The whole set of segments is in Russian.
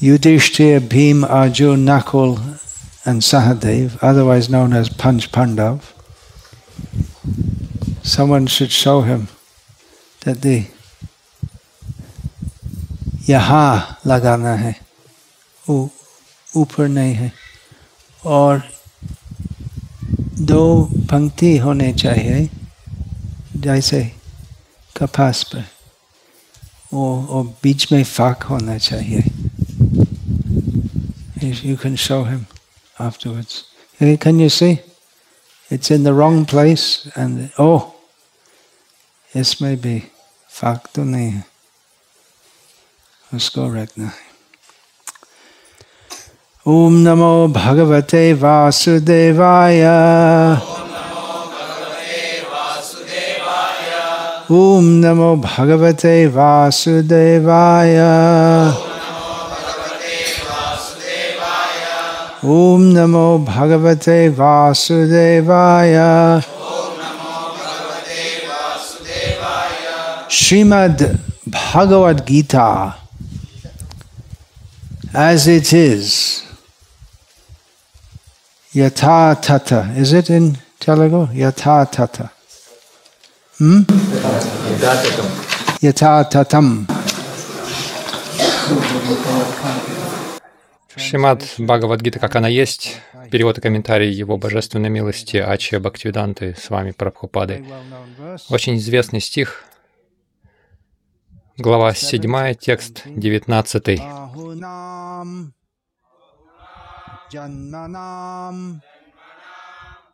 Yudhishthir, Bhim, Arjun, Nakul, and Sahadev, otherwise known as Panch Pandav, someone should show him that the यहाँ लगाना है ऊपर नहीं है और दो पंक्ति होने चाहिए जैसे कपास पर वो और बीच में फाक होना चाहिए You can show him afterwards. Can you see? It's in the wrong place, and oh, this may be Faktuni. Let's go right now. Om Namo Bhagavate Vasudevaya. Om Namo Bhagavate Vasudevaya. वासुदेवाय ओम नमो भगवते वासुदेवाय श्रीमद् भगवद Gita as it is yatha tata is it in Telugu yatha tata hmm? yatha tatam Шримад Бхагавадгита, как она есть, перевод и комментарий его божественной милости Ачи Бхактивиданты с вами Прабхупады. Очень известный стих, глава 7, текст 19.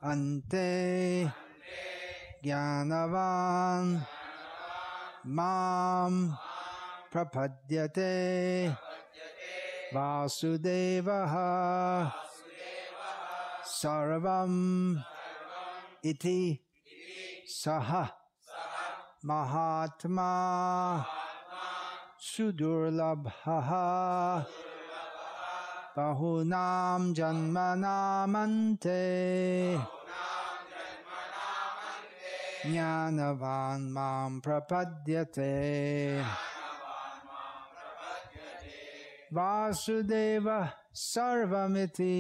Ante Jnanavan Mam Prapadyate वासुदेवः। सर्वम् इति सः महात्मा सुदुर्लभः। बहूनां जन्मनामन्ते ज्ञानवान् माँ प्रपद्यते। वासुदेव सर्वमिति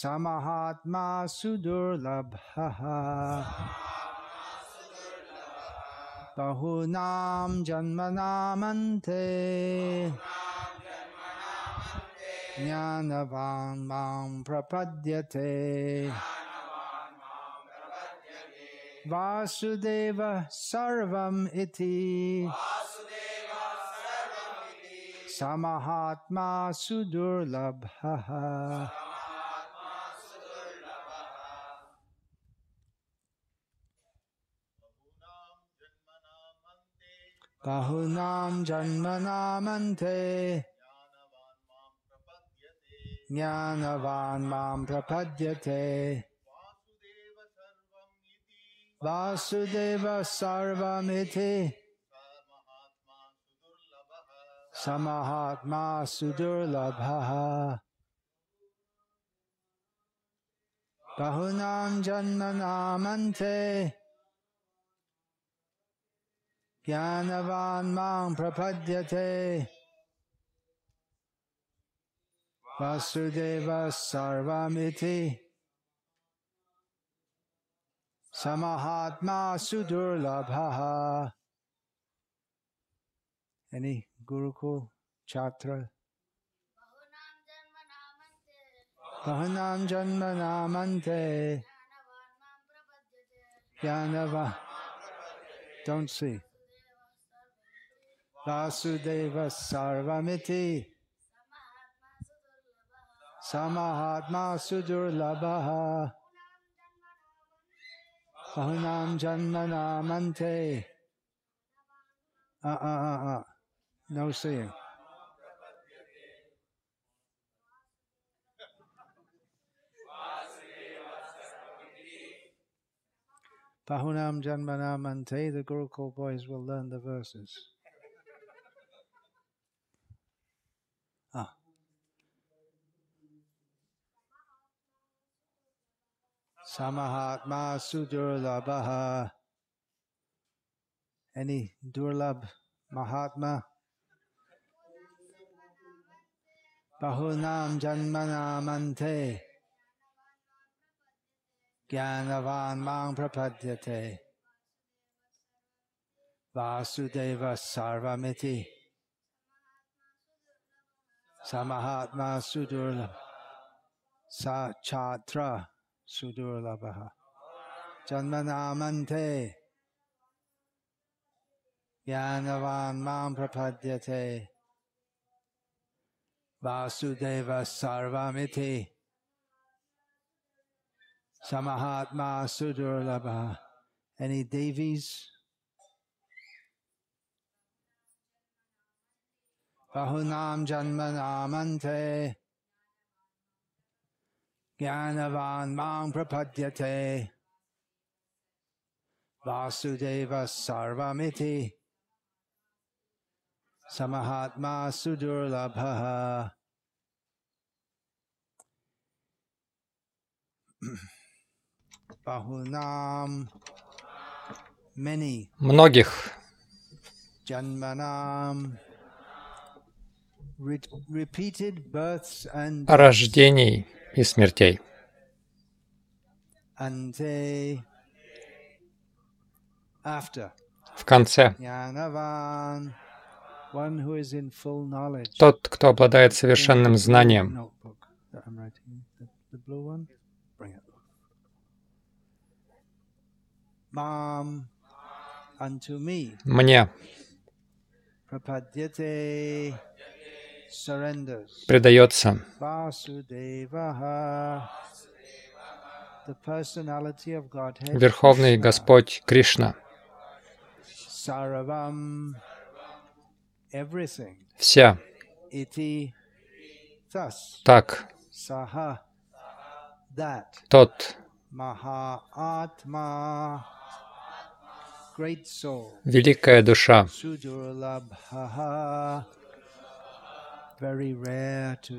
समहात्मा सुदुर्लभः बहुनाम जन्मनामन्ते ज्ञानवान् माँ प्रपद्यते वासुदेव सर्वम् इति समहात्मा सुदुर्लभः बहूनां जन्मनामन्ते ज्ञानवान् माँ प्रपद्यते वासुदेव सर्वमिति समाहात्मा सुदुर्लभः। बहूनां जन्मनामन्ते ज्ञानवान् माँ प्रपद्यते। वसुदेव सर्वमिति। समाहात्मा सुदुर्लभः। Any गुरुकुल छात्र। बहुनाम जन्म नामंते ज्ञानवा। वासुदेव सर्वमिति। समाहात्मा सुदुर्लभ। बहुनाम जन्म नामंते आ आ आ। No seeing. Bahunam Janmanamante, the Gurukul boys will learn the verses. Ah. Samahatma Sudurlabhaha. Any Durlab Mahatma बहूनाम जन्मनामंथे ज्ञानवान मांग प्रपद्यते वासुदेव सार्वमिति समहात्मा सुदुर्लभ सा छात्र सुदुर्लभ जन्मनामन्ते ज्ञानवान् माँ प्रपद्यते Vasudeva Sarvamiti Samahatma Sudurlabha. Any Devis? Bahunam Janmanamante Jnanavan Mang Prapadyate Vasudeva Sarvamiti Samahatma Sudurlabha. Bahunam Многих рождений и смертей. В конце тот, кто обладает совершенным знанием, мне предается. Верховный Господь Кришна. Вся так, тот великая душа,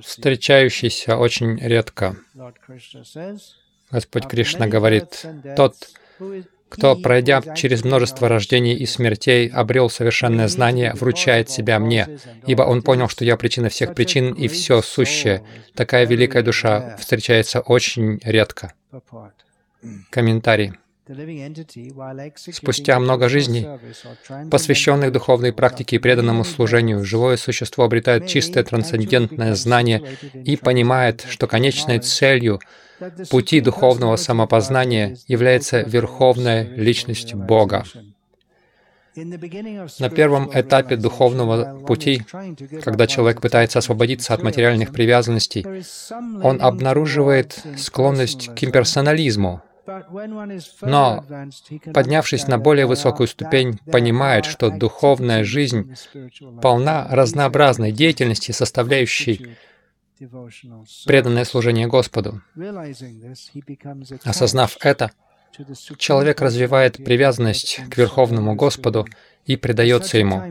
встречающийся очень редко. Господь "After Кришна говорит, тот, кто, пройдя через множество рождений и смертей, обрел совершенное знание, вручает себя мне, ибо он понял, что я причина всех причин и все сущее. Такая великая душа встречается очень редко. Комментарий. Спустя много жизней, посвященных духовной практике и преданному служению, живое существо обретает чистое трансцендентное знание и понимает, что конечной целью пути духовного самопознания является верховная личность Бога. На первом этапе духовного пути, когда человек пытается освободиться от материальных привязанностей, он обнаруживает склонность к имперсонализму, Но, поднявшись на более высокую ступень, понимает, что духовная жизнь полна разнообразной деятельности, составляющей. Преданное служение Господу. Осознав это, человек развивает привязанность к Верховному Господу. И предается Ему.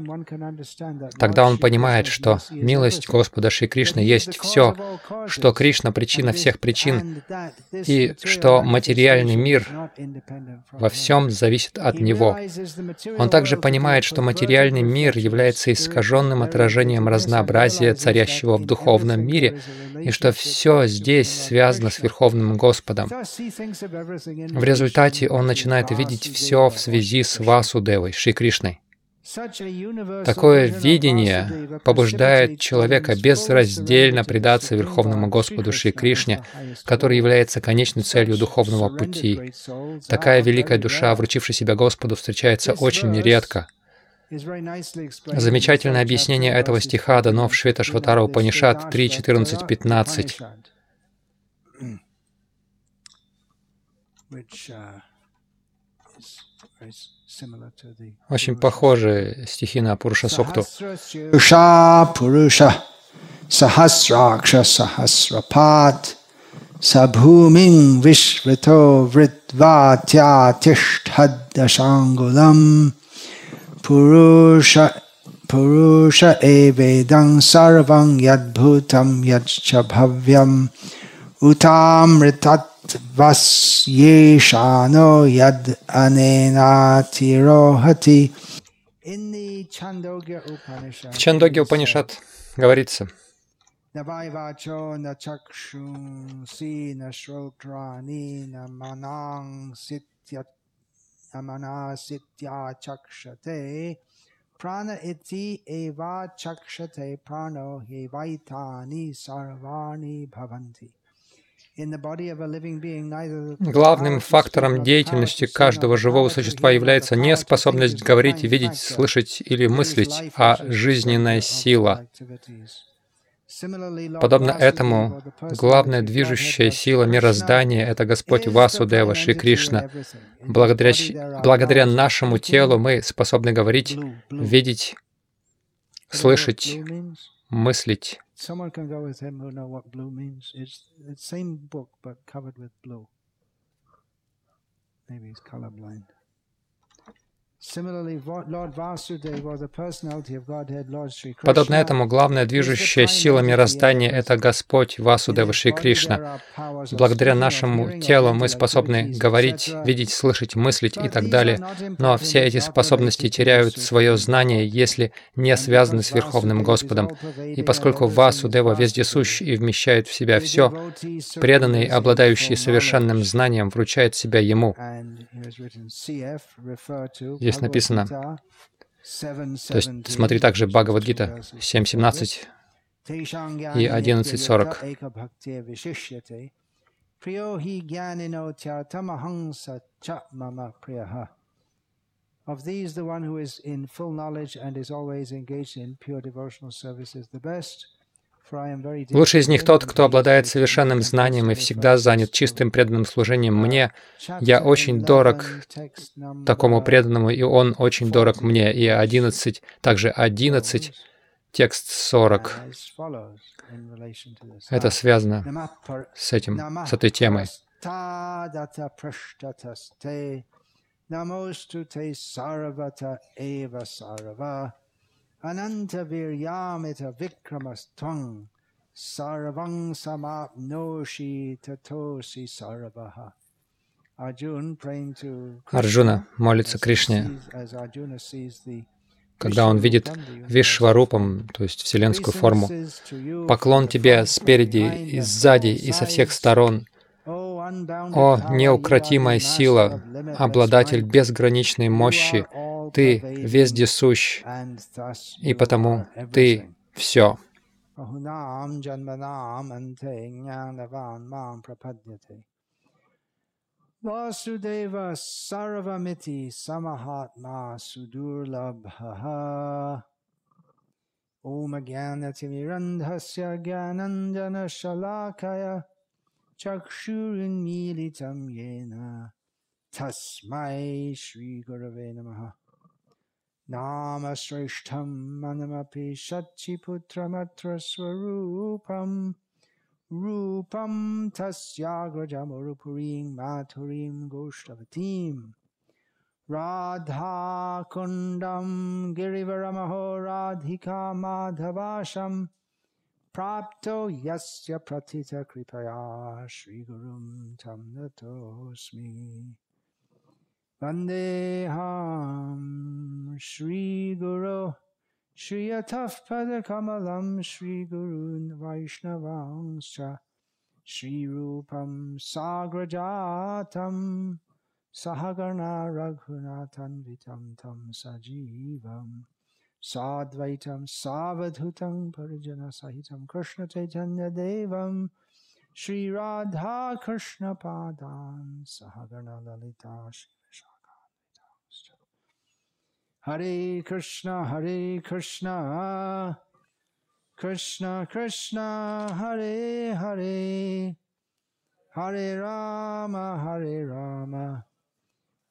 Тогда он понимает, что милость Господа Шри Кришны есть все, что Кришна — причина всех причин, и что материальный мир во всем зависит от Него. Он также понимает, что материальный мир является искаженным отражением разнообразия, царящего в духовном мире, и что все здесь связано с. Верховным Господом. В результате он начинает видеть все в связи с. Васудевой, Шри Кришной. Такое видение побуждает человека безраздельно предаться Верховному Господу Шри Кришне, который является конечной целью духовного пути. Такая великая душа, вручившая себя Господу, встречается очень нередко. Замечательное объяснение этого стиха дано в Швета Шватара Упанишат 3, 14, 15. Очень Purusha похожи стихи на Пуруша Сукту. Purusha Purusha Sahasraksha Sahasrapat Sabhuming Vishvato Vritvatya Tishthaddashangulam Purusha Purusha Evedang Sarvang Yadbhutam Yadcha Bhavyam Utamritat Vasyeshano yad anenatirohati. В Чандоге Упанишат говорится, Прана прано сарвани. Главным фактором деятельности каждого живого существа является не способность говорить, видеть, слышать или мыслить, а жизненная сила. Подобно этому, главная движущая сила мироздания — это Господь Васудева, Шри Кришна. Благодаря, благодаря нашему телу мы способны говорить, видеть, слышать, мыслить. someone can go with him who know what blue means. It's the same book, but covered with blue. Maybe he's colorblind. Подобно этому, главная движущая сила мироздания — это Господь Васудева Шри Кришна. Благодаря нашему телу мы способны говорить, видеть, слышать, мыслить и так далее, но все эти способности теряют свое знание, если не связаны с Верховным Господом. И поскольку Васудева вездесущ и вмещает в себя все, преданный, обладающий совершенным знанием, вручает себя Ему здесь написано, то есть смотри также Бхагавадгита 7.17 и 11.40. Of these, the one who is in full knowledge and is always engaged in pure devotional service is the best. Лучший из них тот, кто обладает совершенным знанием и всегда занят чистым преданным служением мне. Я очень дорог такому преданному, и он очень дорог мне. И 11, также 11, текст 40. Это связано с этим, с этой темой. Намосту те сарвата эва сарва Anantaviryamita vikramastang sarvang samapnoshi tatosi sarvaha. Арджуна молится Кришне, когда он видит Вишварупам, то есть вселенскую форму. Поклон тебе спереди и сзади и со всех сторон. О, неукротимая сила, обладатель безграничной мощи, ты вездесущ, и потому ты все. Vasudeva Sarvamiti Samahatma Sudurlabhaha Om Jnanatimirandhasya Jnananjana Shalakaya Chakshurinmilitam Yena Tasmai Shri Gurave Namaha नामश्रेष्ठं मनमपि शचिपुत्रमत्र स्वरूपम् रूपं तस्याग्रजमुरुपुरीं माथुरीं गोष्ठवतीम् राधाकुण्डं गिरिवरमहो राधिका माधवाशं। प्राप्तो यस्य प्रथितकृपया, श्रीगुरुं तं नतोऽस्मि। Vandeham Shri Guru Shri Ataf Padakamalam Shri Guru Vaishnavangscha Shri Rupam Sagrajatam Sahagarna Raghunathan Vitam Tam Sajivam Sadvaitam Savadhutam Parijana Sahitam Krishna Chaitanya Devam Shri Radha Krishna Padan Sahagarna Lalita Hare Krishna, Hare Krishna, Krishna Krishna, Hare Hare, Hare Rama, Hare Rama,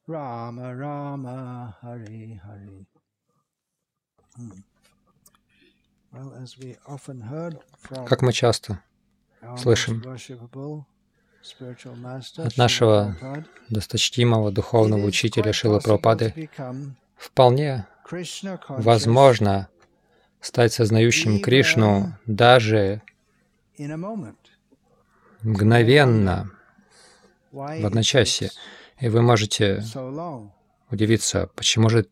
Rama Rama, Hare Hare. Как мы часто слышим от нашего досточтимого духовного учителя Шилы Прабхупады, Вполне возможно стать сознающим Кришну даже мгновенно, в одночасье. И вы можете удивиться, почему же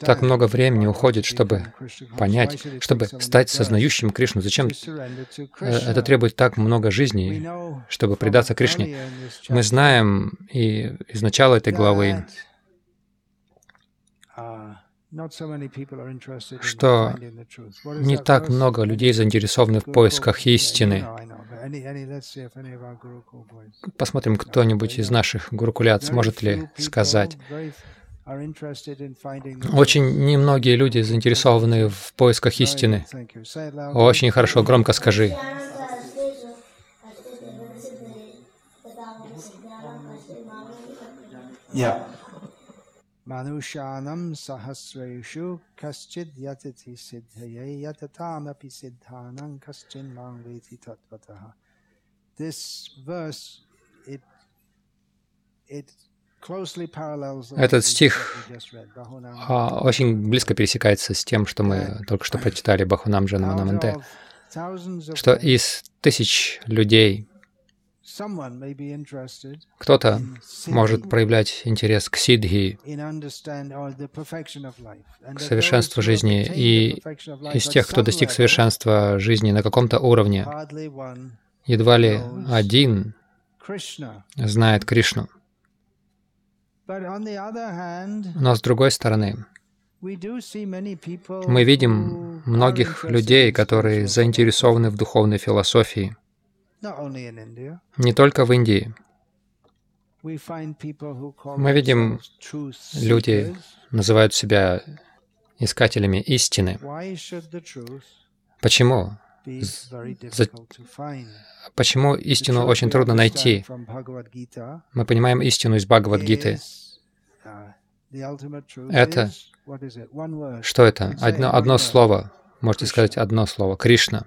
так много времени уходит, чтобы понять, чтобы стать сознающим Кришну. Зачем э, это требует так много жизней, чтобы предаться Кришне? Мы знаем и из начала этой главы, что не так много людей заинтересованы в поисках истины. Посмотрим, кто-нибудь из наших гурукулят сможет ли сказать. Очень немногие люди заинтересованы в поисках истины. Очень хорошо, громко скажи. Yeah. Manushanam sahasreshu kaschid yatati siddhaye yatataamapi siddhanam kaschin mangveti tatvataha. This verse, it, it Этот стих а, очень близко пересекается с тем, что мы только что прочитали Бахунам Джанаманаманте, что из тысяч людей кто-то может проявлять интерес к сидхи, к совершенству жизни, и из тех, кто достиг совершенства жизни на каком-то уровне, едва ли один знает Кришну. Но с другой стороны, мы видим многих людей, которые заинтересованы в духовной философии, не только в Индии. Мы видим, люди называют себя искателями истины. Почему? За... Почему истину очень трудно найти? Мы понимаем истину из Бхагавадгиты. Это... Что это? Одно, одно слово. Можете сказать одно слово. Кришна.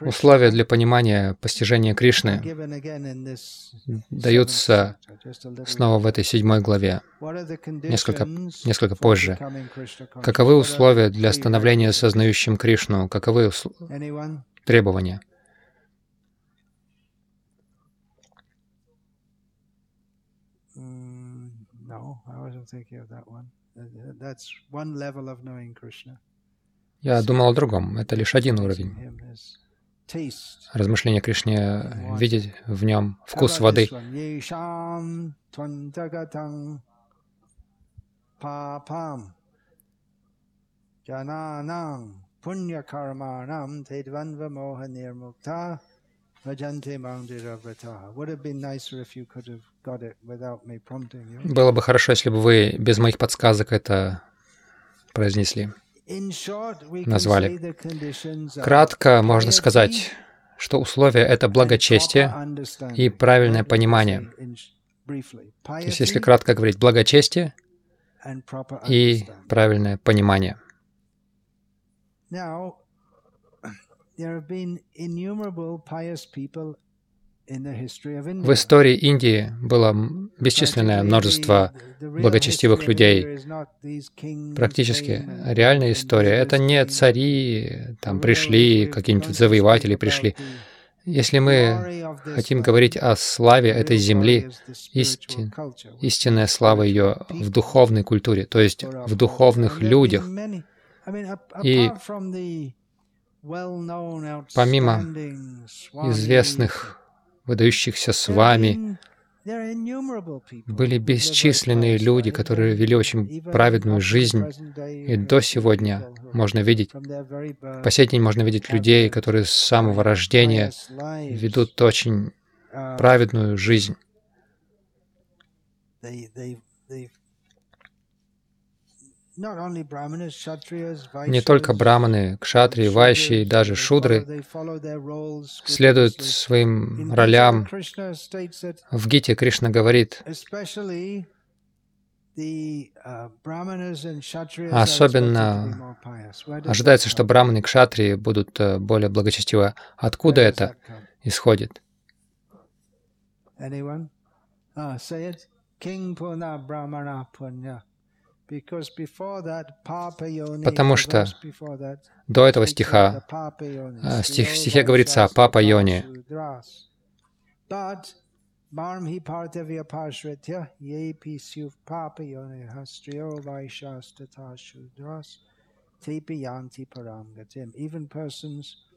Условия для понимания постижения Кришны даются снова в этой седьмой главе, несколько, несколько позже. Каковы условия для становления сознающим Кришну? Каковы усл... требования? That's one level of knowing Krishna. Я думал о другом. Это лишь один уровень. Размышление Кришне, видеть в нем вкус воды. Было бы хорошо, если бы вы без моих подсказок это произнесли назвали. Кратко можно сказать, что условия — это благочестие и правильное понимание. То есть, если кратко говорить, благочестие и правильное понимание. В истории Индии было бесчисленное множество благочестивых людей. Практически реальная история. Это не цари там пришли, какие-нибудь завоеватели пришли. Если мы хотим говорить о славе этой земли, истин, истинная слава ее в духовной культуре, то есть в духовных людях. И помимо известных выдающихся с вами. Были бесчисленные люди, которые вели очень праведную жизнь, и до сегодня можно видеть, по сей день можно видеть людей, которые с самого рождения ведут очень праведную жизнь. Не только браманы, кшатрии, вайши и даже шудры следуют своим ролям. В Гите Кришна говорит, особенно ожидается, что браманы и кшатрии будут э, более благочестивы. Откуда это исходит? Потому что до этого стиха, а, стих, в стихе говорится о Папа Йоне. Even persons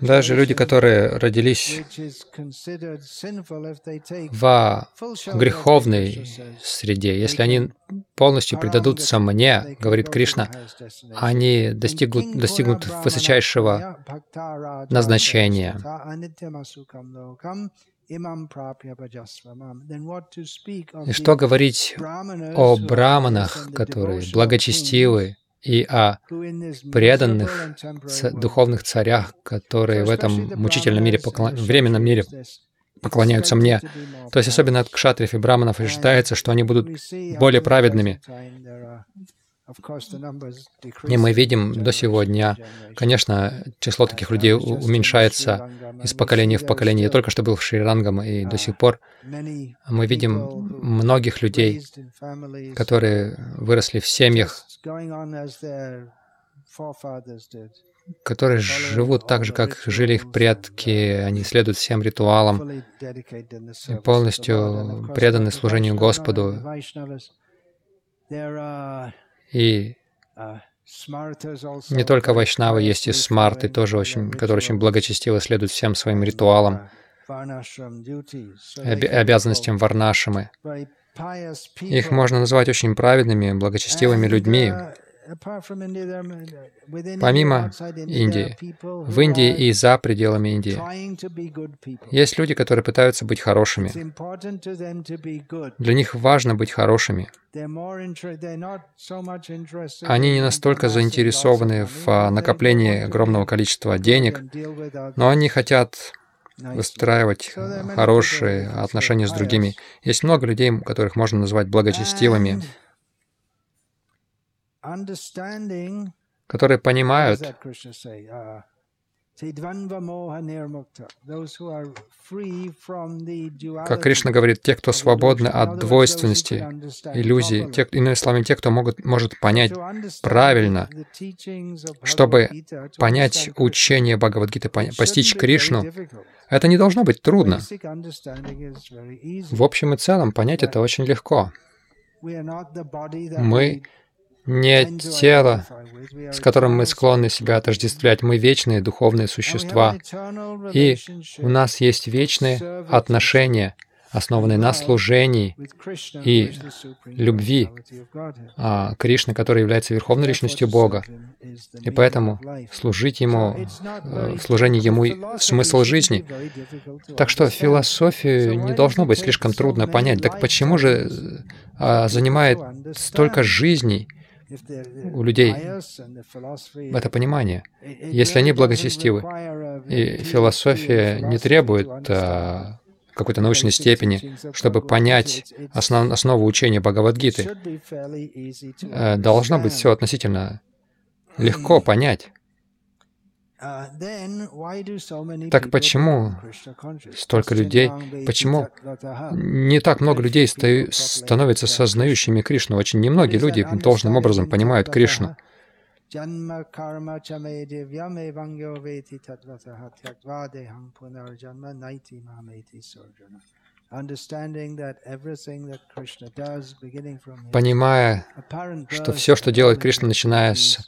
даже люди, которые родились в греховной среде, если они полностью предадутся мне, говорит Кришна, они достигнут, достигнут высочайшего назначения. И что говорить о браманах, которые благочестивы, и о преданных духовных царях, которые в этом мучительном мире, поклон... временном мире поклоняются мне. То есть особенно от кшатриев и браманов ожидается, что они будут более праведными. И мы видим до сего дня, конечно, число таких людей уменьшается из поколения в поколение. Я только что был в Шри-Рангам, и до сих пор мы видим многих людей, которые выросли в семьях, которые живут так же, как жили их предки, они следуют всем ритуалам, полностью преданы служению Господу. И не только вайшнавы, есть и смарты, тоже очень, которые очень благочестиво следуют всем своим ритуалам, обязанностям варнашамы. Их можно назвать очень праведными, благочестивыми людьми. Помимо Индии, в Индии и за пределами Индии есть люди, которые пытаются быть хорошими. Для них важно быть хорошими. Они не настолько заинтересованы в а, накоплении огромного количества денег, но они хотят выстраивать хорошие отношения с другими. Есть много людей, которых можно назвать благочестивыми. Которые понимают, как Кришна говорит, те, кто свободны от двойственности, иллюзий, те, иными словами, те, кто могут, может понять правильно, чтобы понять учение Бхагавадгиты, постичь Кришну, это не должно быть трудно. В общем и целом, понять это очень легко. Мы не тело, с которым мы склонны себя отождествлять. Мы вечные духовные существа. И у нас есть вечные отношения, основанные на служении и любви а, Кришны, который является верховной личностью Бога. И поэтому служить Ему, э, служение Ему — смысл жизни. Так что философию не должно быть слишком трудно понять. Так почему же а, занимает столько жизней у людей это понимание. Если они благочестивы, и философия не требует а, какой-то научной степени, чтобы понять основ, основу учения Бхагавадгиты, э, должно быть все относительно легко понять. Uh, так почему столько людей, почему не так много людей становятся сознающими Кришну? Очень немногие люди должным образом понимают Кришну. Понимая, что все, что делает Кришна, начиная с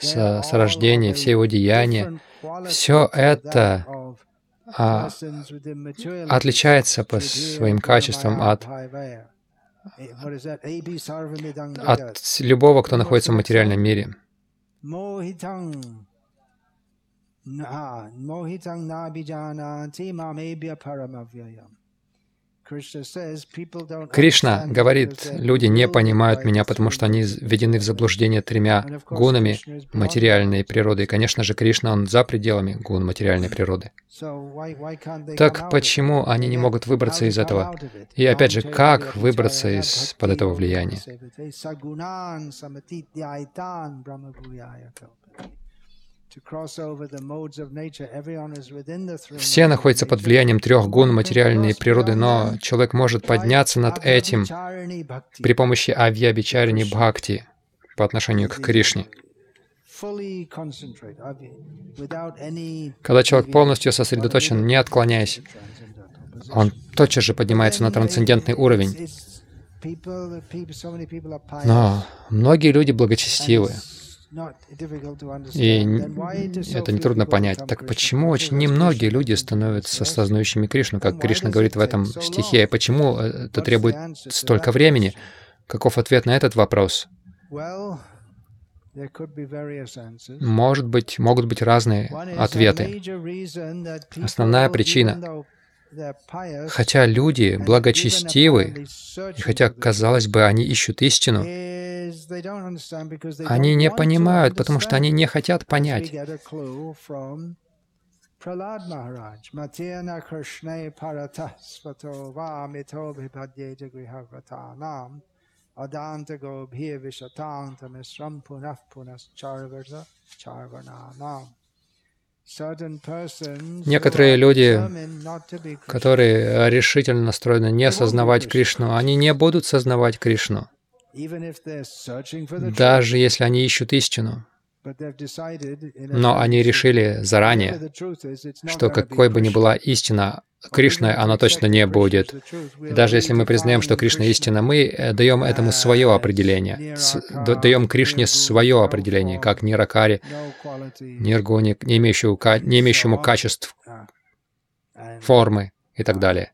с, с рождения, все его деяния, все это а, отличается по своим качествам от, от любого, кто находится в материальном мире. Кришна говорит, люди не понимают меня, потому что они введены в заблуждение тремя гунами материальной природы. И, конечно же, Кришна, он за пределами гун материальной природы. Так почему они не могут выбраться из этого? И опять же, как выбраться из-под этого влияния? Все находятся под влиянием трех гун материальной природы, но человек может подняться над этим при помощи авьябичарини бхакти по отношению к Кришне. Когда человек полностью сосредоточен, не отклоняясь, он тотчас же поднимается на трансцендентный уровень. Но многие люди благочестивы. И это нетрудно понять. Так почему очень немногие люди становятся осознающими Кришну, как Кришна говорит в этом стихе? Почему это требует столько времени? Каков ответ на этот вопрос? Может быть, могут быть разные ответы. Основная причина Хотя люди благочестивы, и хотя, казалось бы, они ищут истину, они не понимают, потому что они не хотят понять. Некоторые люди, которые решительно настроены не осознавать Кришну, они не будут сознавать Кришну, даже если они ищут истину. Но они решили заранее, что какой бы ни была истина, Кришной она точно не будет. И даже если мы признаем, что Кришна истина, мы э, даем этому свое определение, даем Кришне свое определение, как Ниракари, Ниргуни, не имеющему, не имеющему качеств, формы и так далее.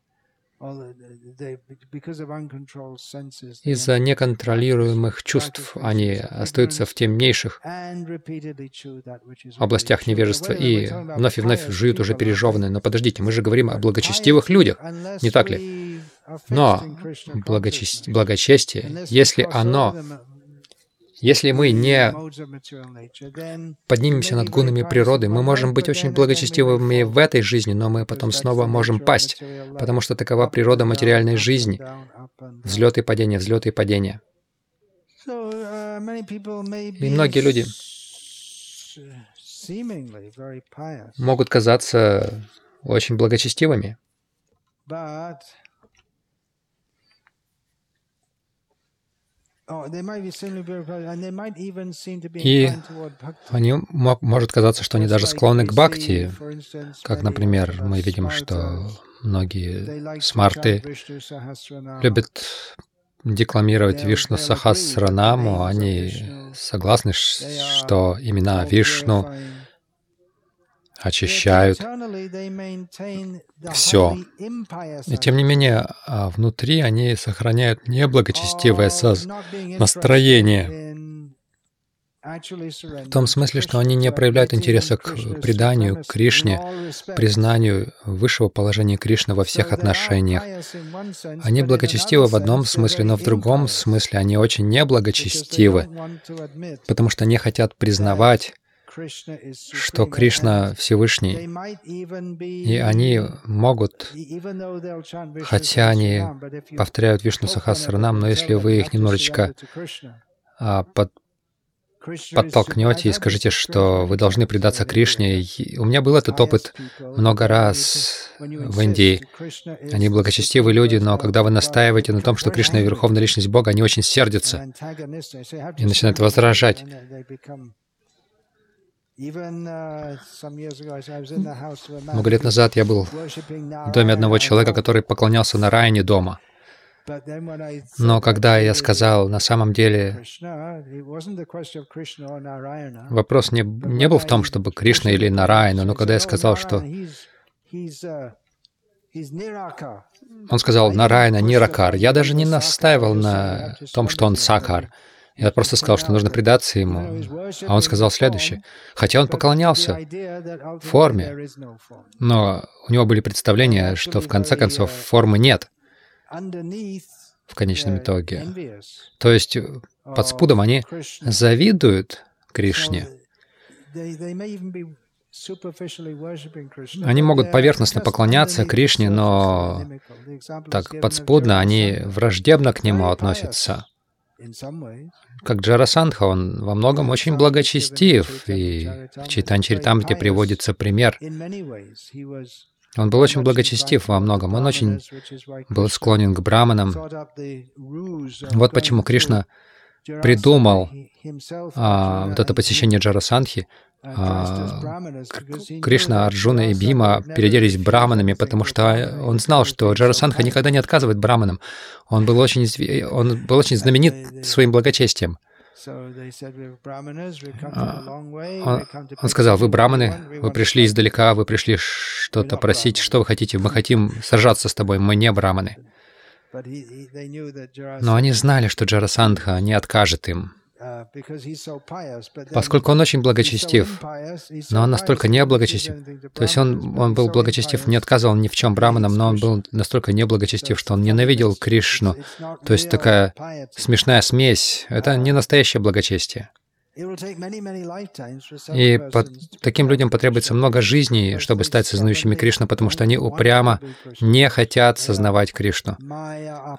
Из-за неконтролируемых чувств они остаются в темнейших областях невежества и вновь и вновь жуют уже пережеванные. Но подождите, мы же говорим о благочестивых людях, не так ли? Но благочестие, если оно если мы не поднимемся над гунами природы, мы можем быть очень благочестивыми в этой жизни, но мы потом снова можем пасть, потому что такова природа материальной жизни. Взлеты и падения, взлеты и падения. И многие люди могут казаться очень благочестивыми, и они, может казаться, что они даже склонны к бхакти, как, например, мы видим, что многие смарты любят декламировать Вишну Сахасранаму, они согласны, что имена Вишну очищают все. И тем не менее, а, внутри они сохраняют неблагочестивое настроение. В том смысле, что они не проявляют интереса к преданию, Кришне, признанию высшего положения Кришны во всех отношениях. Они благочестивы в одном смысле, но в другом смысле они очень неблагочестивы, потому что не хотят признавать что Кришна Всевышний, и они могут, хотя они повторяют Вишну Сахасранам, но если вы их немножечко а, под, подтолкнете и скажите, что вы должны предаться Кришне. У меня был этот опыт много раз в Индии. Они благочестивые люди, но когда вы настаиваете на том, что Кришна — Верховная Личность Бога, они очень сердятся и начинают возражать. Uh, Много лет назад я был в доме одного человека, который поклонялся на Нараяне дома. Но когда я сказал, на самом деле, вопрос не, не был в том, чтобы Кришна или Нараяна, но когда я сказал, что uh, он сказал Нараяна Ниракар, я даже не настаивал на том, что он Сакар. Я просто сказал, что нужно предаться ему. А он сказал следующее. Хотя он поклонялся форме, но у него были представления, что в конце концов формы нет в конечном итоге. То есть под спудом они завидуют Кришне. Они могут поверхностно поклоняться Кришне, но так подспудно они враждебно к нему относятся. Как Джарасандха, он во многом очень благочестив, и в Чайтанчаритамрите приводится пример. Он был очень благочестив во многом, он очень был склонен к браманам. Вот почему Кришна придумал а, вот это посещение Джарасандхи, а, Кришна, Арджуна и Бима переоделись браманами, потому что он знал, что Джарасандха никогда не отказывает браманам. Он был очень, он был очень знаменит своим благочестием. А, он, он сказал, вы браманы, вы пришли издалека, вы пришли что-то просить, что вы хотите? Мы хотим сажаться с тобой, мы не браманы. Но они знали, что Джарасандха не откажет им. Uh, Поскольку он очень благочестив, но он настолько не благочестив, то есть он, он был благочестив, не отказывал ни в чем браманам, но он был настолько неблагочестив, что он ненавидел Кришну. То есть такая смешная смесь — это не настоящее благочестие. И под таким людям потребуется много жизней, чтобы стать сознающими Кришну, потому что они упрямо не хотят сознавать Кришну.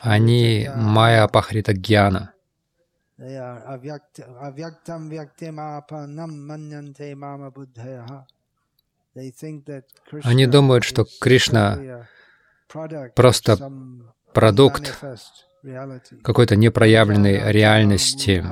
Они майя апахрита гьяна. Они думают, что Кришна просто продукт какой-то непроявленной реальности.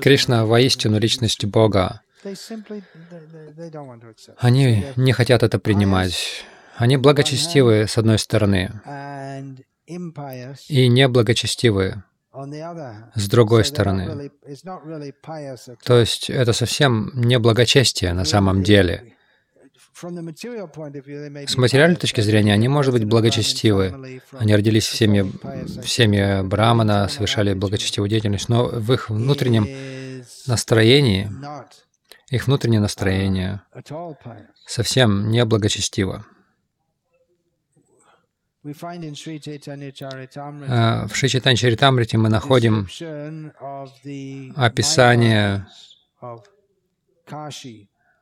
Кришна воистину личность Бога. Они не хотят это принимать. Они благочестивы, с одной стороны, и неблагочестивы, с другой стороны. То есть это совсем не благочестие на самом деле. С материальной точки зрения они, может быть, благочестивы. Они родились в семье, в семье Брамана, совершали благочестивую деятельность, но в их внутреннем настроении их внутреннее настроение совсем не благочестиво. В Шри Чайтань Чаритамрите мы находим описание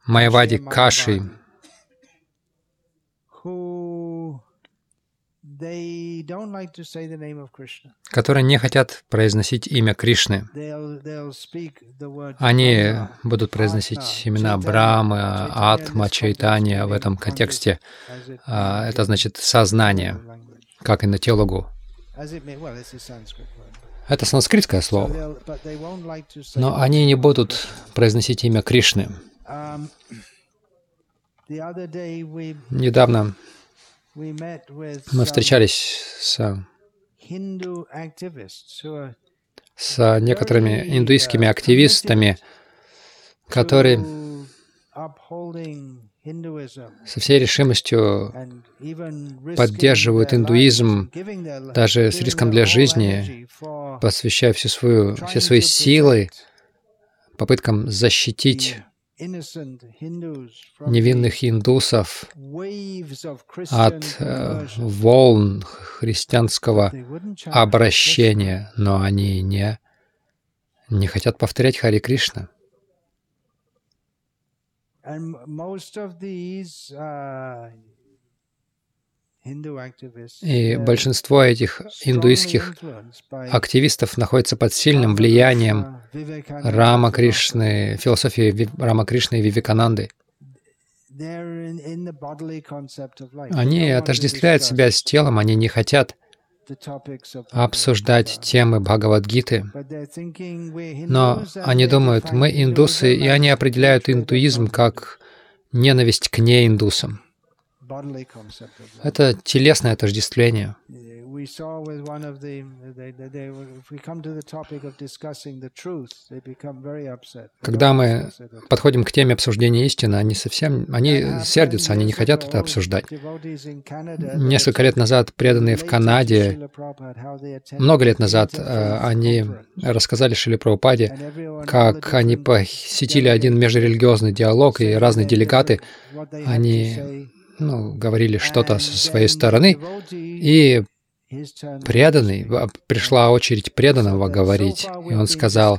Майявади Каши, которые не хотят произносить имя Кришны. Они будут произносить имена Брамы, Атма, Чайтания в этом контексте. А, это значит сознание, как и на телогу. Это санскритское слово. Но они не будут произносить имя Кришны. Недавно мы встречались с, с некоторыми индуистскими активистами, которые со всей решимостью поддерживают индуизм, даже с риском для жизни, посвящая всю свою, все свои силы попыткам защитить невинных индусов от э, волн христианского обращения, но они не, не хотят повторять Хари Кришна. И большинство этих индуистских активистов находится под сильным влиянием Рама Кришны, философии Рама Кришны и Вивекананды. Они отождествляют себя с телом, они не хотят обсуждать темы Бхагавадгиты, но они думают, мы индусы, и они определяют индуизм как ненависть к неиндусам. Это телесное отождествление. Когда мы подходим к теме обсуждения истины, они совсем, они сердятся, они не хотят это обсуждать. Несколько лет назад преданные в Канаде, много лет назад э, они рассказали Шили Прабхупаде, как они посетили один межрелигиозный диалог, и разные делегаты, они ну, говорили что-то со своей стороны, и преданный, пришла очередь преданного говорить, и он сказал,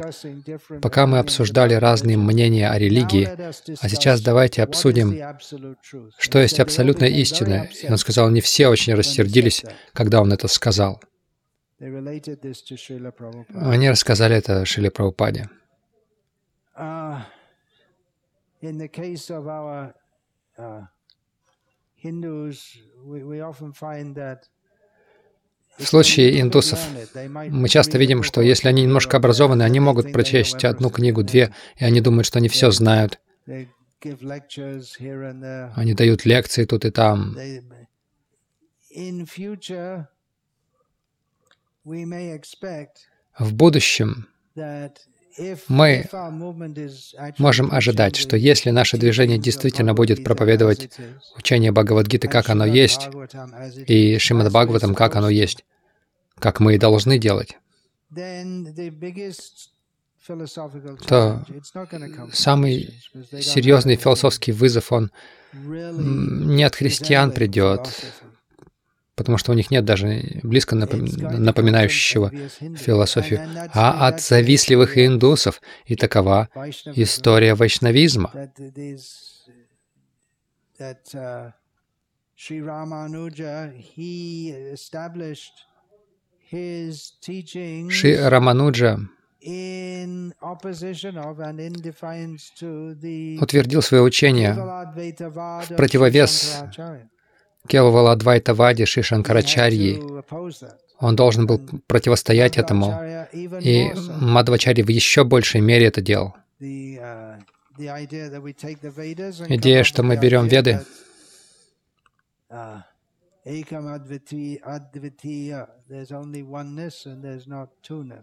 пока мы обсуждали разные мнения о религии, а сейчас давайте обсудим, что есть абсолютная истина. И он сказал, не все очень рассердились, когда он это сказал. Они рассказали это Шиле Прабхупаде. Uh, uh, в случае индусов мы часто видим, что если они немножко образованы, они могут прочесть одну книгу, две, и они думают, что они все знают. Они дают лекции тут и там. В будущем мы можем ожидать, что если наше движение действительно будет проповедовать учение Бхагавадгиты, как оно есть, и Шримад Бхагаватам, как оно есть, как мы и должны делать, то самый серьезный философский вызов, он не от христиан придет, потому что у них нет даже близко напоминающего философию, а от завистливых индусов. И такова история вайшнавизма. Шри Рамануджа утвердил свое учение в противовес Кевавала Адвайтавади Ши Шанкарачарьи. Он должен был противостоять этому. И Мадвачари в еще большей мере это делал. Идея, что мы берем Веды,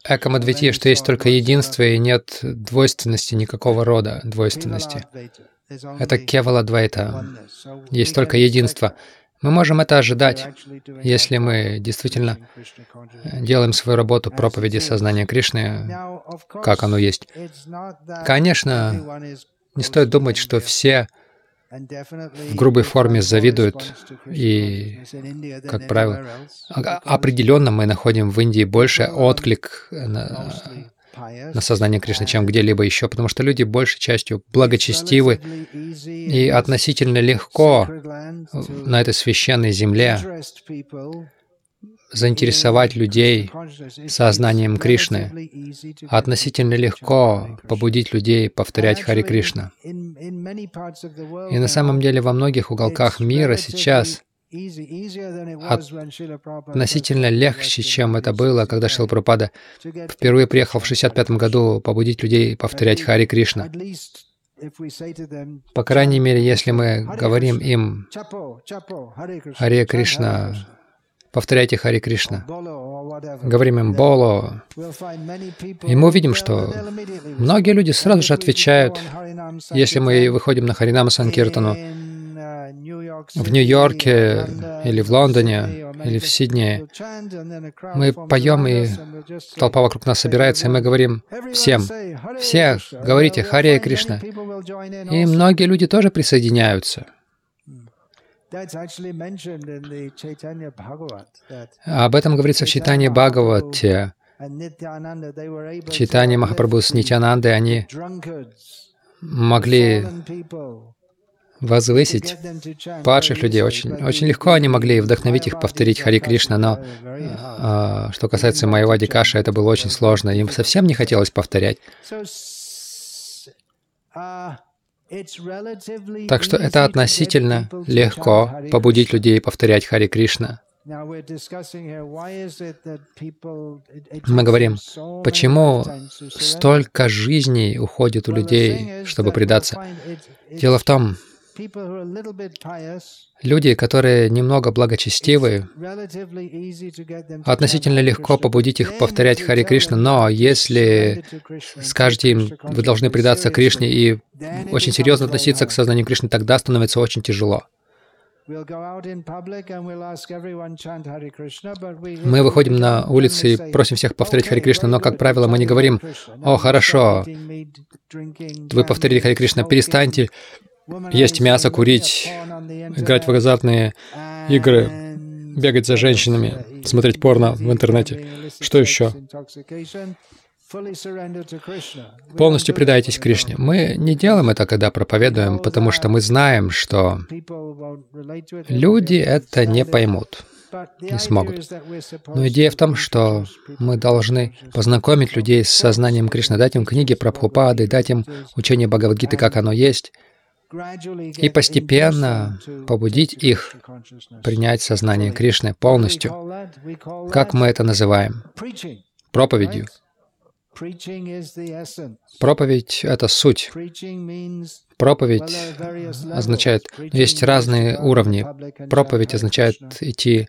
Экамадвития, что есть только единство и нет двойственности, никакого рода двойственности. Это Кевала Двайта. Есть только единство. Мы можем это ожидать, если мы действительно делаем свою работу проповеди сознания Кришны, как оно есть. Конечно, не стоит думать, что все в грубой форме завидуют, и, как правило, определенно мы находим в Индии больше отклик на, на сознание Кришны, чем где-либо еще, потому что люди большей частью благочестивы и относительно легко на этой священной земле заинтересовать людей сознанием Кришны. Относительно легко побудить людей повторять Хари Кришна. И на самом деле во многих уголках мира сейчас относительно легче, чем это было, когда Шилпрапада впервые приехал в 65 году побудить людей повторять Хари Кришна. По крайней мере, если мы говорим им Харе Кришна, повторяйте Хари Кришна, говорим им Боло, и мы увидим, что многие люди сразу же отвечают, если мы выходим на Харинама Санкиртану, в Нью-Йорке или в Лондоне или в Сиднее. Мы поем, и толпа вокруг нас собирается, и мы говорим всем, все говорите Харе Кришна. И многие люди тоже присоединяются. Об этом говорится в Читании Бхагавате. Читание Махапрабху с Нитянандой, они могли возвысить падших людей. Очень, очень легко они могли вдохновить их повторить Хари Кришна, но а, что касается моего Дикаша, это было очень сложно. Им совсем не хотелось повторять. Так что это относительно легко побудить людей повторять Хари Кришна. Мы говорим, почему столько жизней уходит у людей, чтобы предаться. Дело в том, Люди, которые немного благочестивы, относительно легко побудить их повторять Хари Кришна, но если скажете им, вы должны предаться Кришне и очень серьезно относиться к сознанию Кришны, тогда становится очень тяжело. Мы выходим на улицы и просим всех повторить Хари Кришна, но, как правило, мы не говорим, «О, хорошо, вы повторили Хари Кришна, перестаньте есть мясо, курить, играть в азартные игры. бегать за женщинами, смотреть порно в интернете. Что еще? Полностью предайтесь Кришне. Мы не делаем это, когда проповедуем, потому что мы знаем, что люди это не поймут, не смогут. Но идея в том, что мы должны познакомить людей с сознанием Кришны, дать им книги про Прабхупады, дать им учение Бхагавадгиты, как оно есть, и постепенно побудить их принять сознание Кришны полностью. Как мы это называем? Проповедью. Проповедь — это суть. Проповедь означает, есть разные уровни. Проповедь означает идти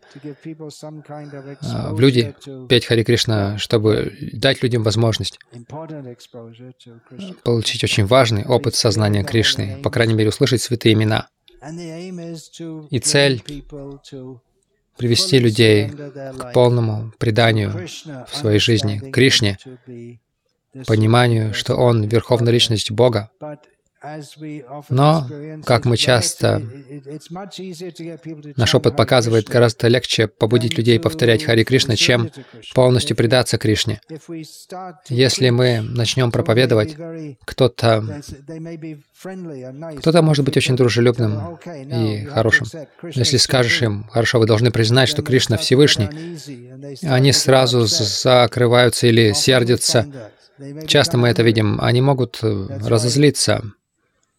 а, в люди, петь Хари Кришна, чтобы дать людям возможность получить очень важный опыт сознания Кришны, по крайней мере, услышать святые имена. И цель привести людей к полному преданию в своей жизни Кришне, пониманию, что Он — Верховная Личность Бога, но, как мы часто, наш опыт показывает, гораздо легче побудить людей повторять Хари Кришна, чем полностью предаться Кришне. Если мы начнем проповедовать, кто-то кто-то может быть очень дружелюбным и хорошим. Если скажешь им, хорошо, вы должны признать, что Кришна Всевышний, они сразу закрываются или сердятся. Часто мы это видим. Они могут разозлиться.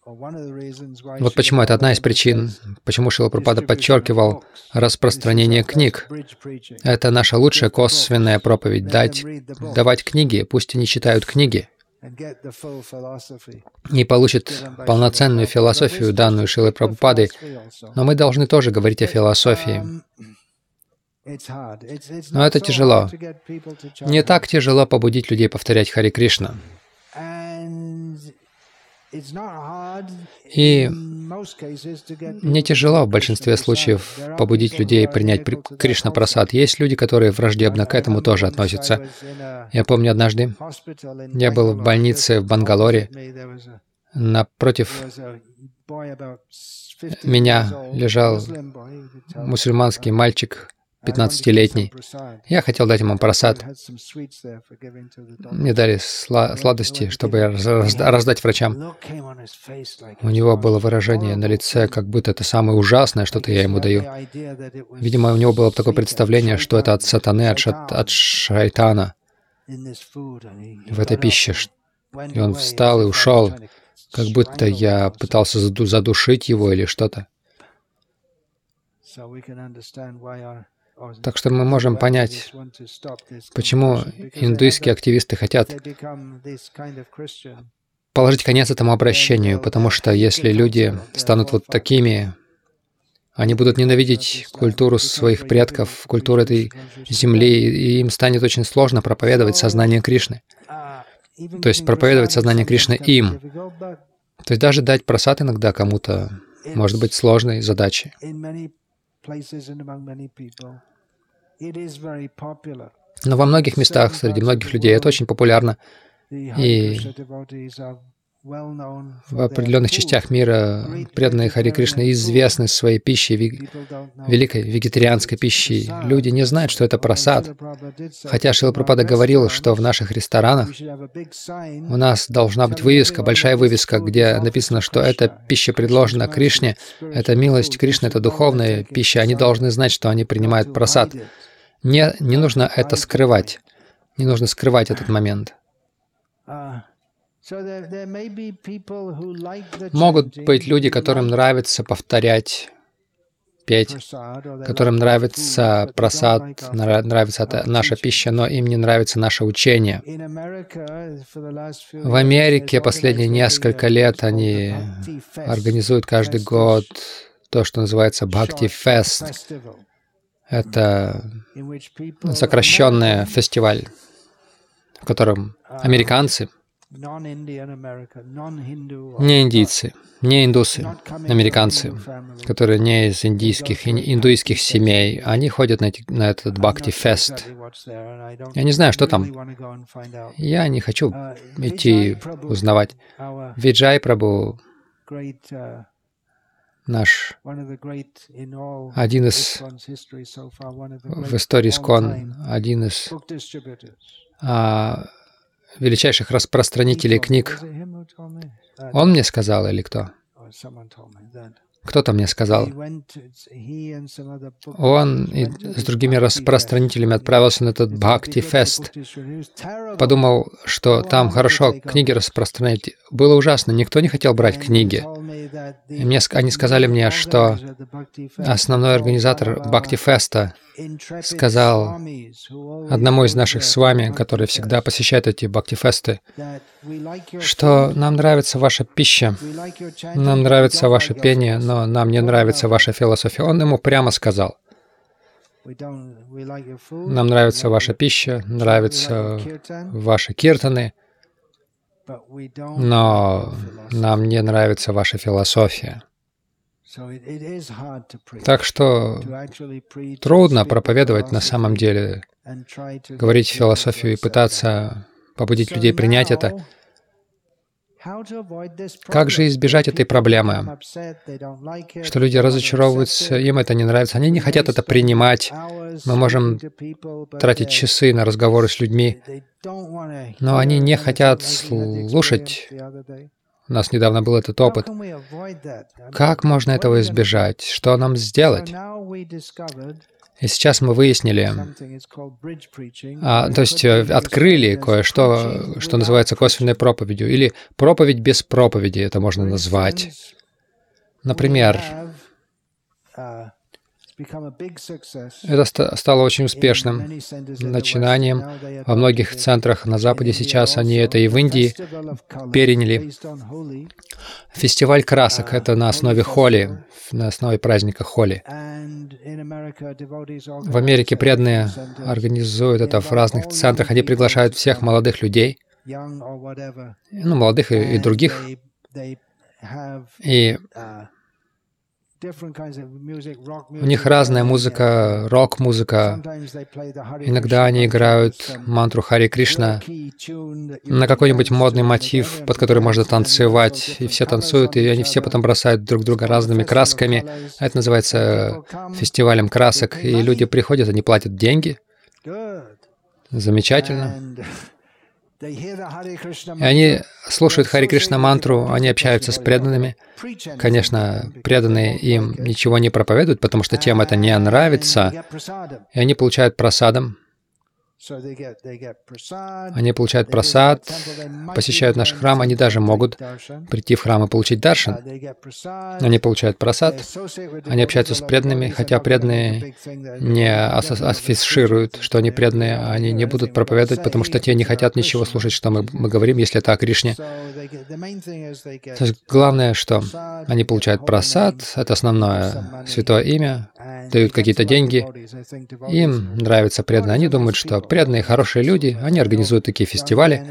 Вот почему это одна из причин, почему Шила Пропада подчеркивал распространение книг. Это наша лучшая косвенная проповедь — дать, давать книги, пусть они читают книги, и получат полноценную философию, данную Шилой Прабхупадой. Но мы должны тоже говорить о философии. Но это тяжело. Не так тяжело побудить людей повторять Хари Кришна. И не тяжело в большинстве случаев побудить людей принять Кришна Прасад. Есть люди, которые враждебно к этому тоже относятся. Я помню однажды, я был в больнице в Бангалоре. Напротив меня лежал мусульманский мальчик 15-летний. Я хотел дать ему просад. Мне дали сла сладости, чтобы раздать врачам. У него было выражение на лице, как будто это самое ужасное, что-то я ему даю. Видимо, у него было такое представление, что это от сатаны, от, шат, от шайтана в этой пище. И он встал и ушел, как будто я пытался задушить его или что-то. Так что мы можем понять, почему индуистские активисты хотят положить конец этому обращению, потому что если люди станут вот такими, они будут ненавидеть культуру своих предков, культуру этой земли, и им станет очень сложно проповедовать сознание Кришны. То есть проповедовать сознание Кришны им. То есть даже дать просад иногда кому-то может быть сложной задачей. Но во многих местах, среди многих людей это очень популярно. И в определенных частях мира преданные Хари Кришны известны своей пищей, великой вегетарианской пищей. Люди не знают, что это просад. Хотя Шила Пропада говорил, что в наших ресторанах у нас должна быть вывеска, большая вывеска, где написано, что эта пища предложена Кришне, это милость Кришны, это духовная пища. Они должны знать, что они принимают просад. Не, не нужно это скрывать. Не нужно скрывать этот момент. Могут быть люди, которым нравится повторять, петь, которым нравится просад, нравится наша пища, но им не нравится наше учение. В Америке последние несколько лет они организуют каждый год то, что называется Бхакти Фест. Это сокращенный фестиваль, в котором американцы не индийцы, не индусы, американцы, которые не из индийских и индуистских семей, они ходят на, на этот Бхакти-фест. Я не знаю, что там. Я не хочу uh, идти узнавать. Виджай Прабhu, наш один из в истории Скон, один из а, величайших распространителей книг. Он мне сказал или кто? Кто-то мне сказал, он и с другими распространителями отправился на этот Бхакти Фест. Подумал, что там хорошо книги распространять. Было ужасно, никто не хотел брать книги. И мне, они сказали мне, что основной организатор Бхакти Феста сказал одному из наших с вами, который всегда посещает эти бхакти-фесты, что нам нравится ваша пища, нам нравится ваше пение, но нам не нравится ваша философия. Он ему прямо сказал, нам нравится ваша пища, нравятся ваши киртаны, но нам не нравится ваша философия. Так что трудно проповедовать на самом деле, говорить философию и пытаться побудить людей принять это. Как же избежать этой проблемы? Что люди разочаровываются, им это не нравится, они не хотят это принимать. Мы можем тратить часы на разговоры с людьми, но они не хотят слушать у нас недавно был этот опыт. Как можно этого избежать? Что нам сделать? И сейчас мы выяснили, а, то есть э, открыли кое-что, что называется косвенной проповедью, или проповедь без проповеди, это можно назвать. Например, это стало очень успешным начинанием. Во многих центрах на Западе сейчас они это и в Индии переняли. Фестиваль красок — это на основе холи, на основе праздника холи. В Америке преданные организуют это в разных центрах. Они приглашают всех молодых людей, ну, молодых и, и других, и у них разная музыка, рок-музыка. Иногда они играют мантру Хари Кришна на какой-нибудь модный мотив, под который можно танцевать, и все танцуют, и они все потом бросают друг друга разными красками. Это называется фестивалем красок, и люди приходят, они платят деньги. Замечательно. И они слушают Хари Кришна мантру, они общаются с преданными. Конечно, преданные им ничего не проповедуют, потому что тем это не нравится, и они получают просадом. Они получают просад, посещают наш храм, они даже могут прийти в храм и получить даршан. Они получают просад, они общаются с преданными, хотя преданные не афишируют, что они преданные, они не будут проповедовать, потому что те не хотят ничего слушать, что мы, мы говорим, если это о Кришне. То есть главное, что они получают просад, это основное святое имя, дают какие-то деньги, им нравится преданные, они думают, что преданные, хорошие люди, они организуют такие фестивали.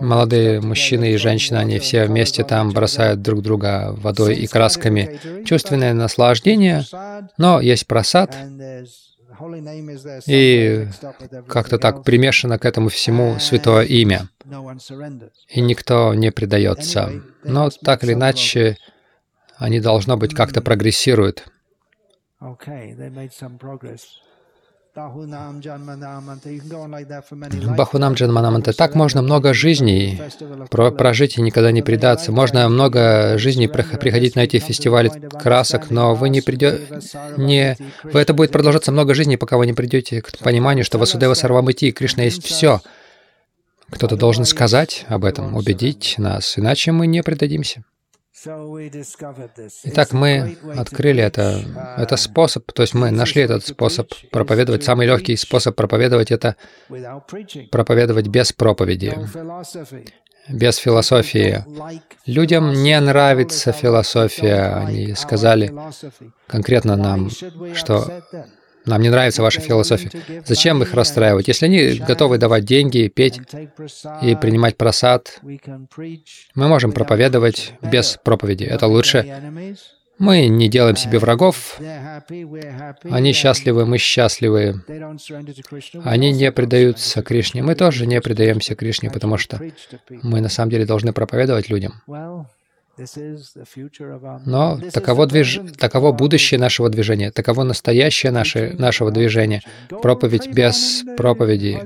Молодые мужчины и женщины, они все вместе там бросают друг друга водой и красками. Чувственное наслаждение, но есть просад, и как-то так примешано к этому всему святое имя. И никто не предается. Но так или иначе, они, должно быть, как-то прогрессируют. Бахунам Джанманаманта. Так можно много жизней прожить и никогда не предаться. Можно много жизней приходить на эти фестивали красок, но вы не придете... Не... Вы это будет продолжаться много жизней, пока вы не придете к пониманию, что Васудева Сарвамити и Кришна есть все. Кто-то должен сказать об этом, убедить нас, иначе мы не предадимся. Итак, мы открыли это. Это способ, то есть мы нашли этот способ проповедовать. Самый легкий способ проповедовать — это проповедовать без проповеди, без философии. Людям не нравится философия. Они сказали конкретно нам, что нам не нравится ваша философия. Зачем их расстраивать? Если они готовы давать деньги, петь и принимать просад, мы можем проповедовать без проповеди. Это лучше. Мы не делаем себе врагов. Они счастливы, мы счастливы. Они не предаются Кришне. Мы тоже не предаемся Кришне, потому что мы на самом деле должны проповедовать людям. Но таково, движ... таково будущее нашего движения, таково настоящее наше... нашего движения. Проповедь без проповеди.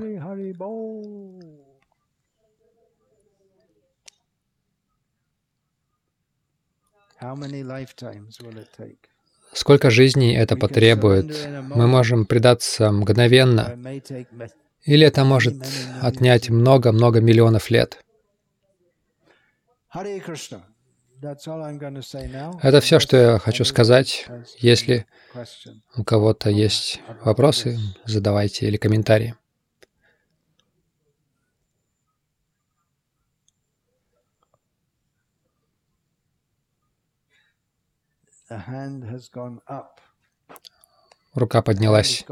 Сколько жизней это потребует? Мы можем предаться мгновенно, или это может отнять много-много миллионов лет. Это все, что я хочу сказать. Если у кого-то есть вопросы, задавайте или комментарии. Рука поднялась.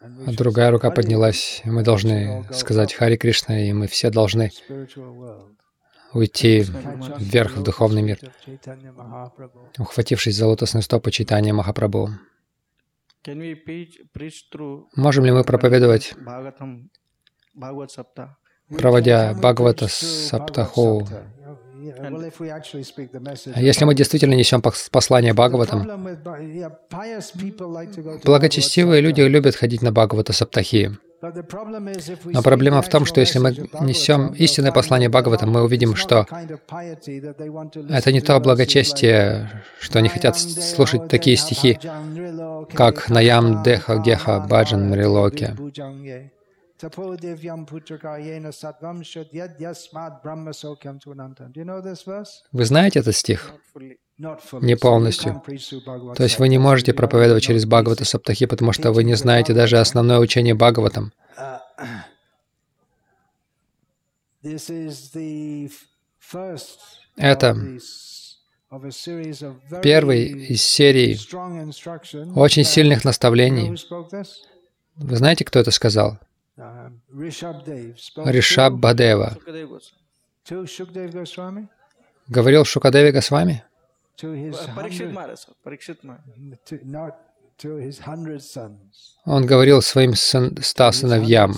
А другая рука поднялась. Мы должны сказать Хари Кришна, и мы все должны уйти вверх в духовный мир, ухватившись за лотосные стопы читания Махапрабху. Можем ли мы проповедовать, проводя Бхагавата Саптаху а если мы действительно несем послание Бхагаватам, благочестивые люди любят ходить на Бхагавата Саптахи. Но проблема в том, что если мы несем истинное послание Бхагаватам, мы увидим, что это не то благочестие, что они хотят слушать такие стихи, как «Наям Деха Геха Баджан Мрилоке». Вы знаете этот стих? Не полностью. То есть вы не можете проповедовать через Бхагавата Саптахи, потому что вы не знаете даже основное учение Бхагаватам. Это первый из серии очень сильных наставлений. Вы знаете, кто это сказал? Ришаб Бадева. Говорил Шукадеви Госвами? Он говорил своим ста сыновьям,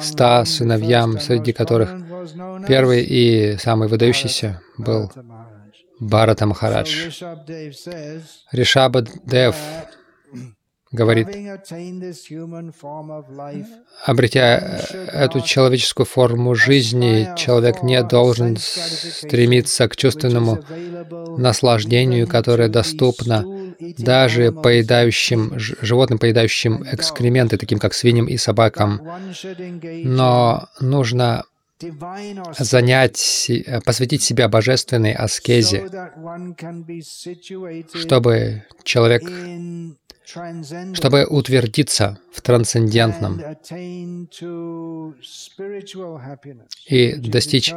ста сыновьям, среди которых первый и самый выдающийся был Бхарата Махарадж. Ришаба Дев говорит, обретя эту человеческую форму жизни, человек не должен стремиться к чувственному наслаждению, которое доступно даже поедающим, животным, поедающим экскременты, таким как свиньям и собакам. Но нужно занять, посвятить себя божественной аскезе, чтобы человек чтобы утвердиться в трансцендентном и достичь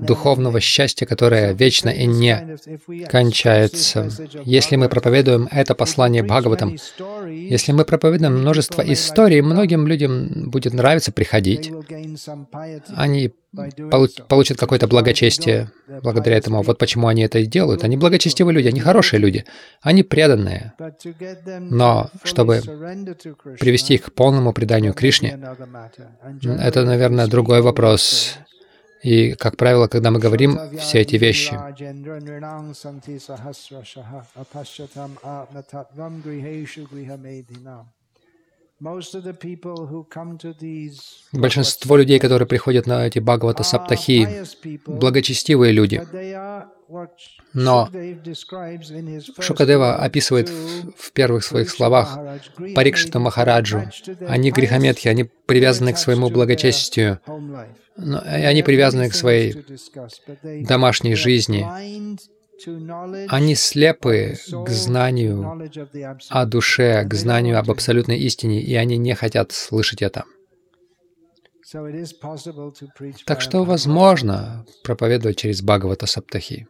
духовного счастья, которое вечно и не кончается. Если мы проповедуем это послание Бхагаватам, если мы проповедуем множество историй, многим людям будет нравиться приходить. Они получат какое-то благочестие благодаря этому. Вот почему они это и делают. Они благочестивые люди, они хорошие люди, они преданные. Но чтобы привести их к полному преданию Кришне, это, наверное, другой вопрос. И, как правило, когда мы говорим все эти вещи, Большинство людей, которые приходят на эти Бхагавата Саптахи, благочестивые люди. Но Шукадева описывает в первых своих словах Парикшита Махараджу. Они грехометхи, они привязаны к своему благочестию, они привязаны к своей домашней жизни. Они слепы к знанию о душе, к знанию об абсолютной истине, и они не хотят слышать это. Так что возможно проповедовать через Бхагавата Саптахи.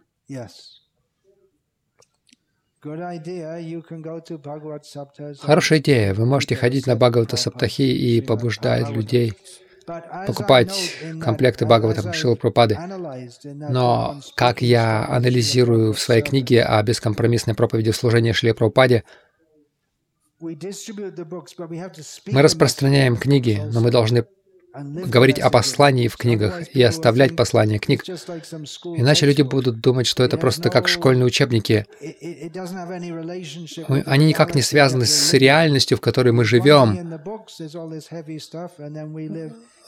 Хорошая идея. Вы можете ходить на Бхагавата Саптахи и побуждать людей покупать комплекты Бхагаватам Шилы Пропады. Но, как я анализирую в своей книге о бескомпромиссной проповеди служения Шили Прабхупаде, мы распространяем книги, но мы должны говорить о послании в книгах и оставлять послание книг. Иначе люди будут думать, что это просто как школьные учебники. Они никак не связаны с реальностью, в которой мы живем.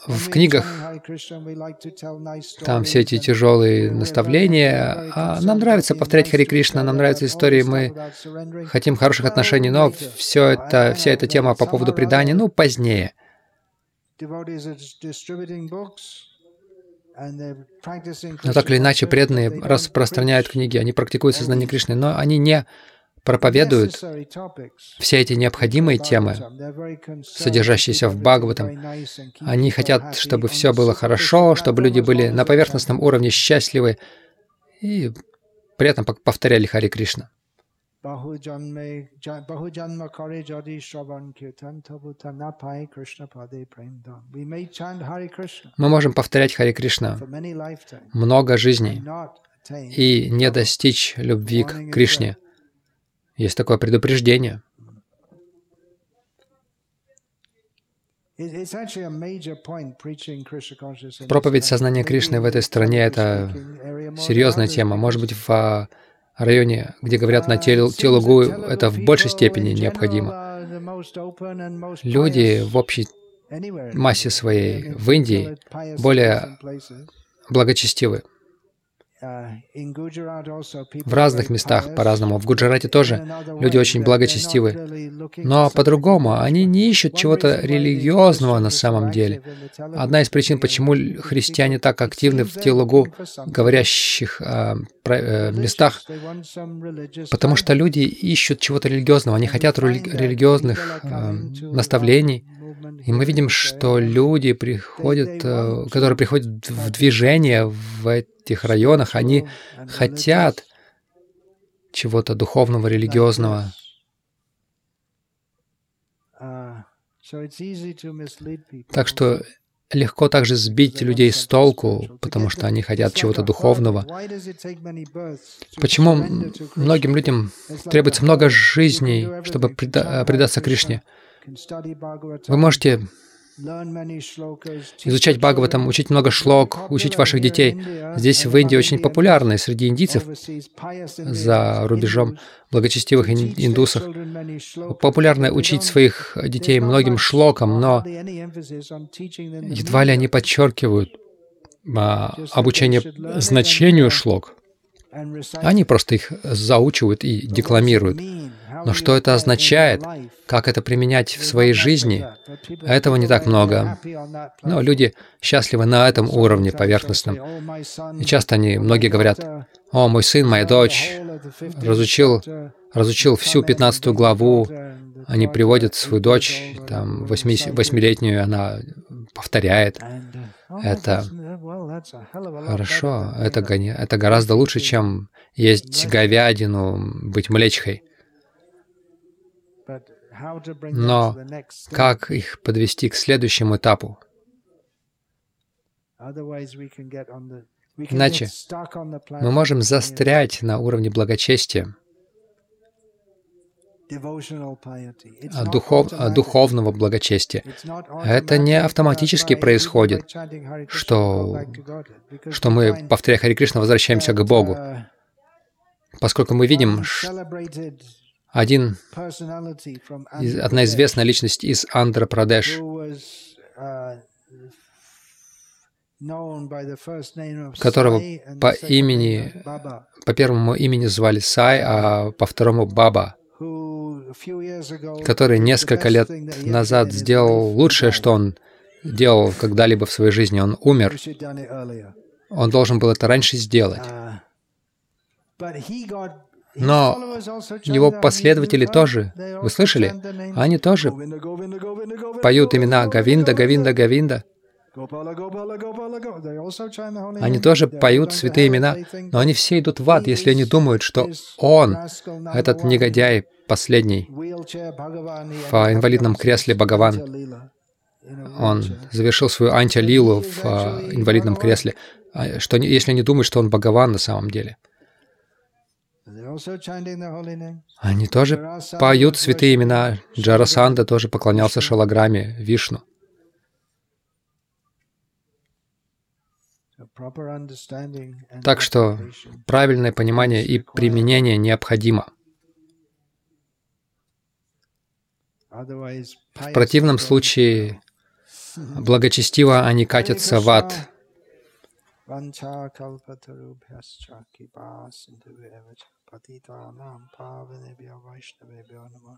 В книгах там все эти тяжелые наставления. А нам нравится повторять Хари Кришна, нам нравятся истории, мы хотим хороших отношений, но все это, вся эта тема по поводу предания, ну, позднее. Но так или иначе, преданные распространяют книги, они практикуют сознание Кришны, но они не проповедуют все эти необходимые темы, содержащиеся в Бхагаватам. Они хотят, чтобы все было хорошо, чтобы люди были на поверхностном уровне счастливы и при этом повторяли Хари Кришна. Мы можем повторять Хари Кришна много жизней и не достичь любви к Кришне. Есть такое предупреждение. Проповедь сознания Кришны в этой стране — это серьезная тема. Может быть, в районе, где говорят на Телугу, это в большей степени необходимо. Люди в общей массе своей в Индии более благочестивы. В разных местах по-разному. В Гуджарате тоже люди очень благочестивы. Но по-другому, они не ищут чего-то религиозного на самом деле. Одна из причин, почему христиане так активны в Телугу, говорящих э, э, местах, потому что люди ищут чего-то религиозного, они хотят религиозных э, наставлений. И мы видим, что люди приходят, э, которые приходят в движение в этих районах, они хотят чего-то духовного, религиозного. Так что легко также сбить людей с толку, потому что они хотят чего-то духовного. Почему многим людям требуется много жизней, чтобы преда предаться Кришне? Вы можете изучать Бхагаватам, учить много шлок, учить ваших детей. Здесь в Индии очень популярны среди индийцев за рубежом благочестивых индусов. Популярно учить своих детей многим шлокам, но едва ли они подчеркивают а, обучение значению шлок. Они просто их заучивают и декламируют. Но что это означает? Как это применять в своей жизни? Этого не так много. Но люди счастливы на этом уровне поверхностном. И часто они, многие говорят, «О, мой сын, моя дочь разучил, разучил всю 15 главу». Они приводят свою дочь, там, восьмилетнюю, она повторяет. Это хорошо, это, это гораздо лучше, чем есть говядину, быть млечхой. Но как их подвести к следующему этапу? Иначе мы можем застрять на уровне благочестия, а духов, а духовного благочестия. Это не автоматически происходит, что, что мы, повторяя Хари Кришна, возвращаемся к Богу, uh, поскольку мы видим, один, одна известная личность из Андхра-Прадеш, которого по имени, по первому имени звали Сай, а по второму Баба, который несколько лет назад сделал лучшее, что он делал когда-либо в своей жизни. Он умер. Он должен был это раньше сделать. Но его последователи тоже, вы слышали? Они тоже поют имена Гавинда, Гавинда, Гавинда. Они тоже поют святые имена, но они все идут в ад, если они думают, что он, этот негодяй последний, в инвалидном кресле Бхагаван, он завершил свою антилилу в а, инвалидном кресле, а, что если они думают, что он Бхагаван на самом деле. Они тоже поют святые имена. Джарасанда тоже поклонялся шалаграме Вишну. Так что правильное понимание и применение необходимо. В противном случае благочестиво они катятся в ад. पतितानां पावनेभ्यो वैष्णवेभ्यो नमः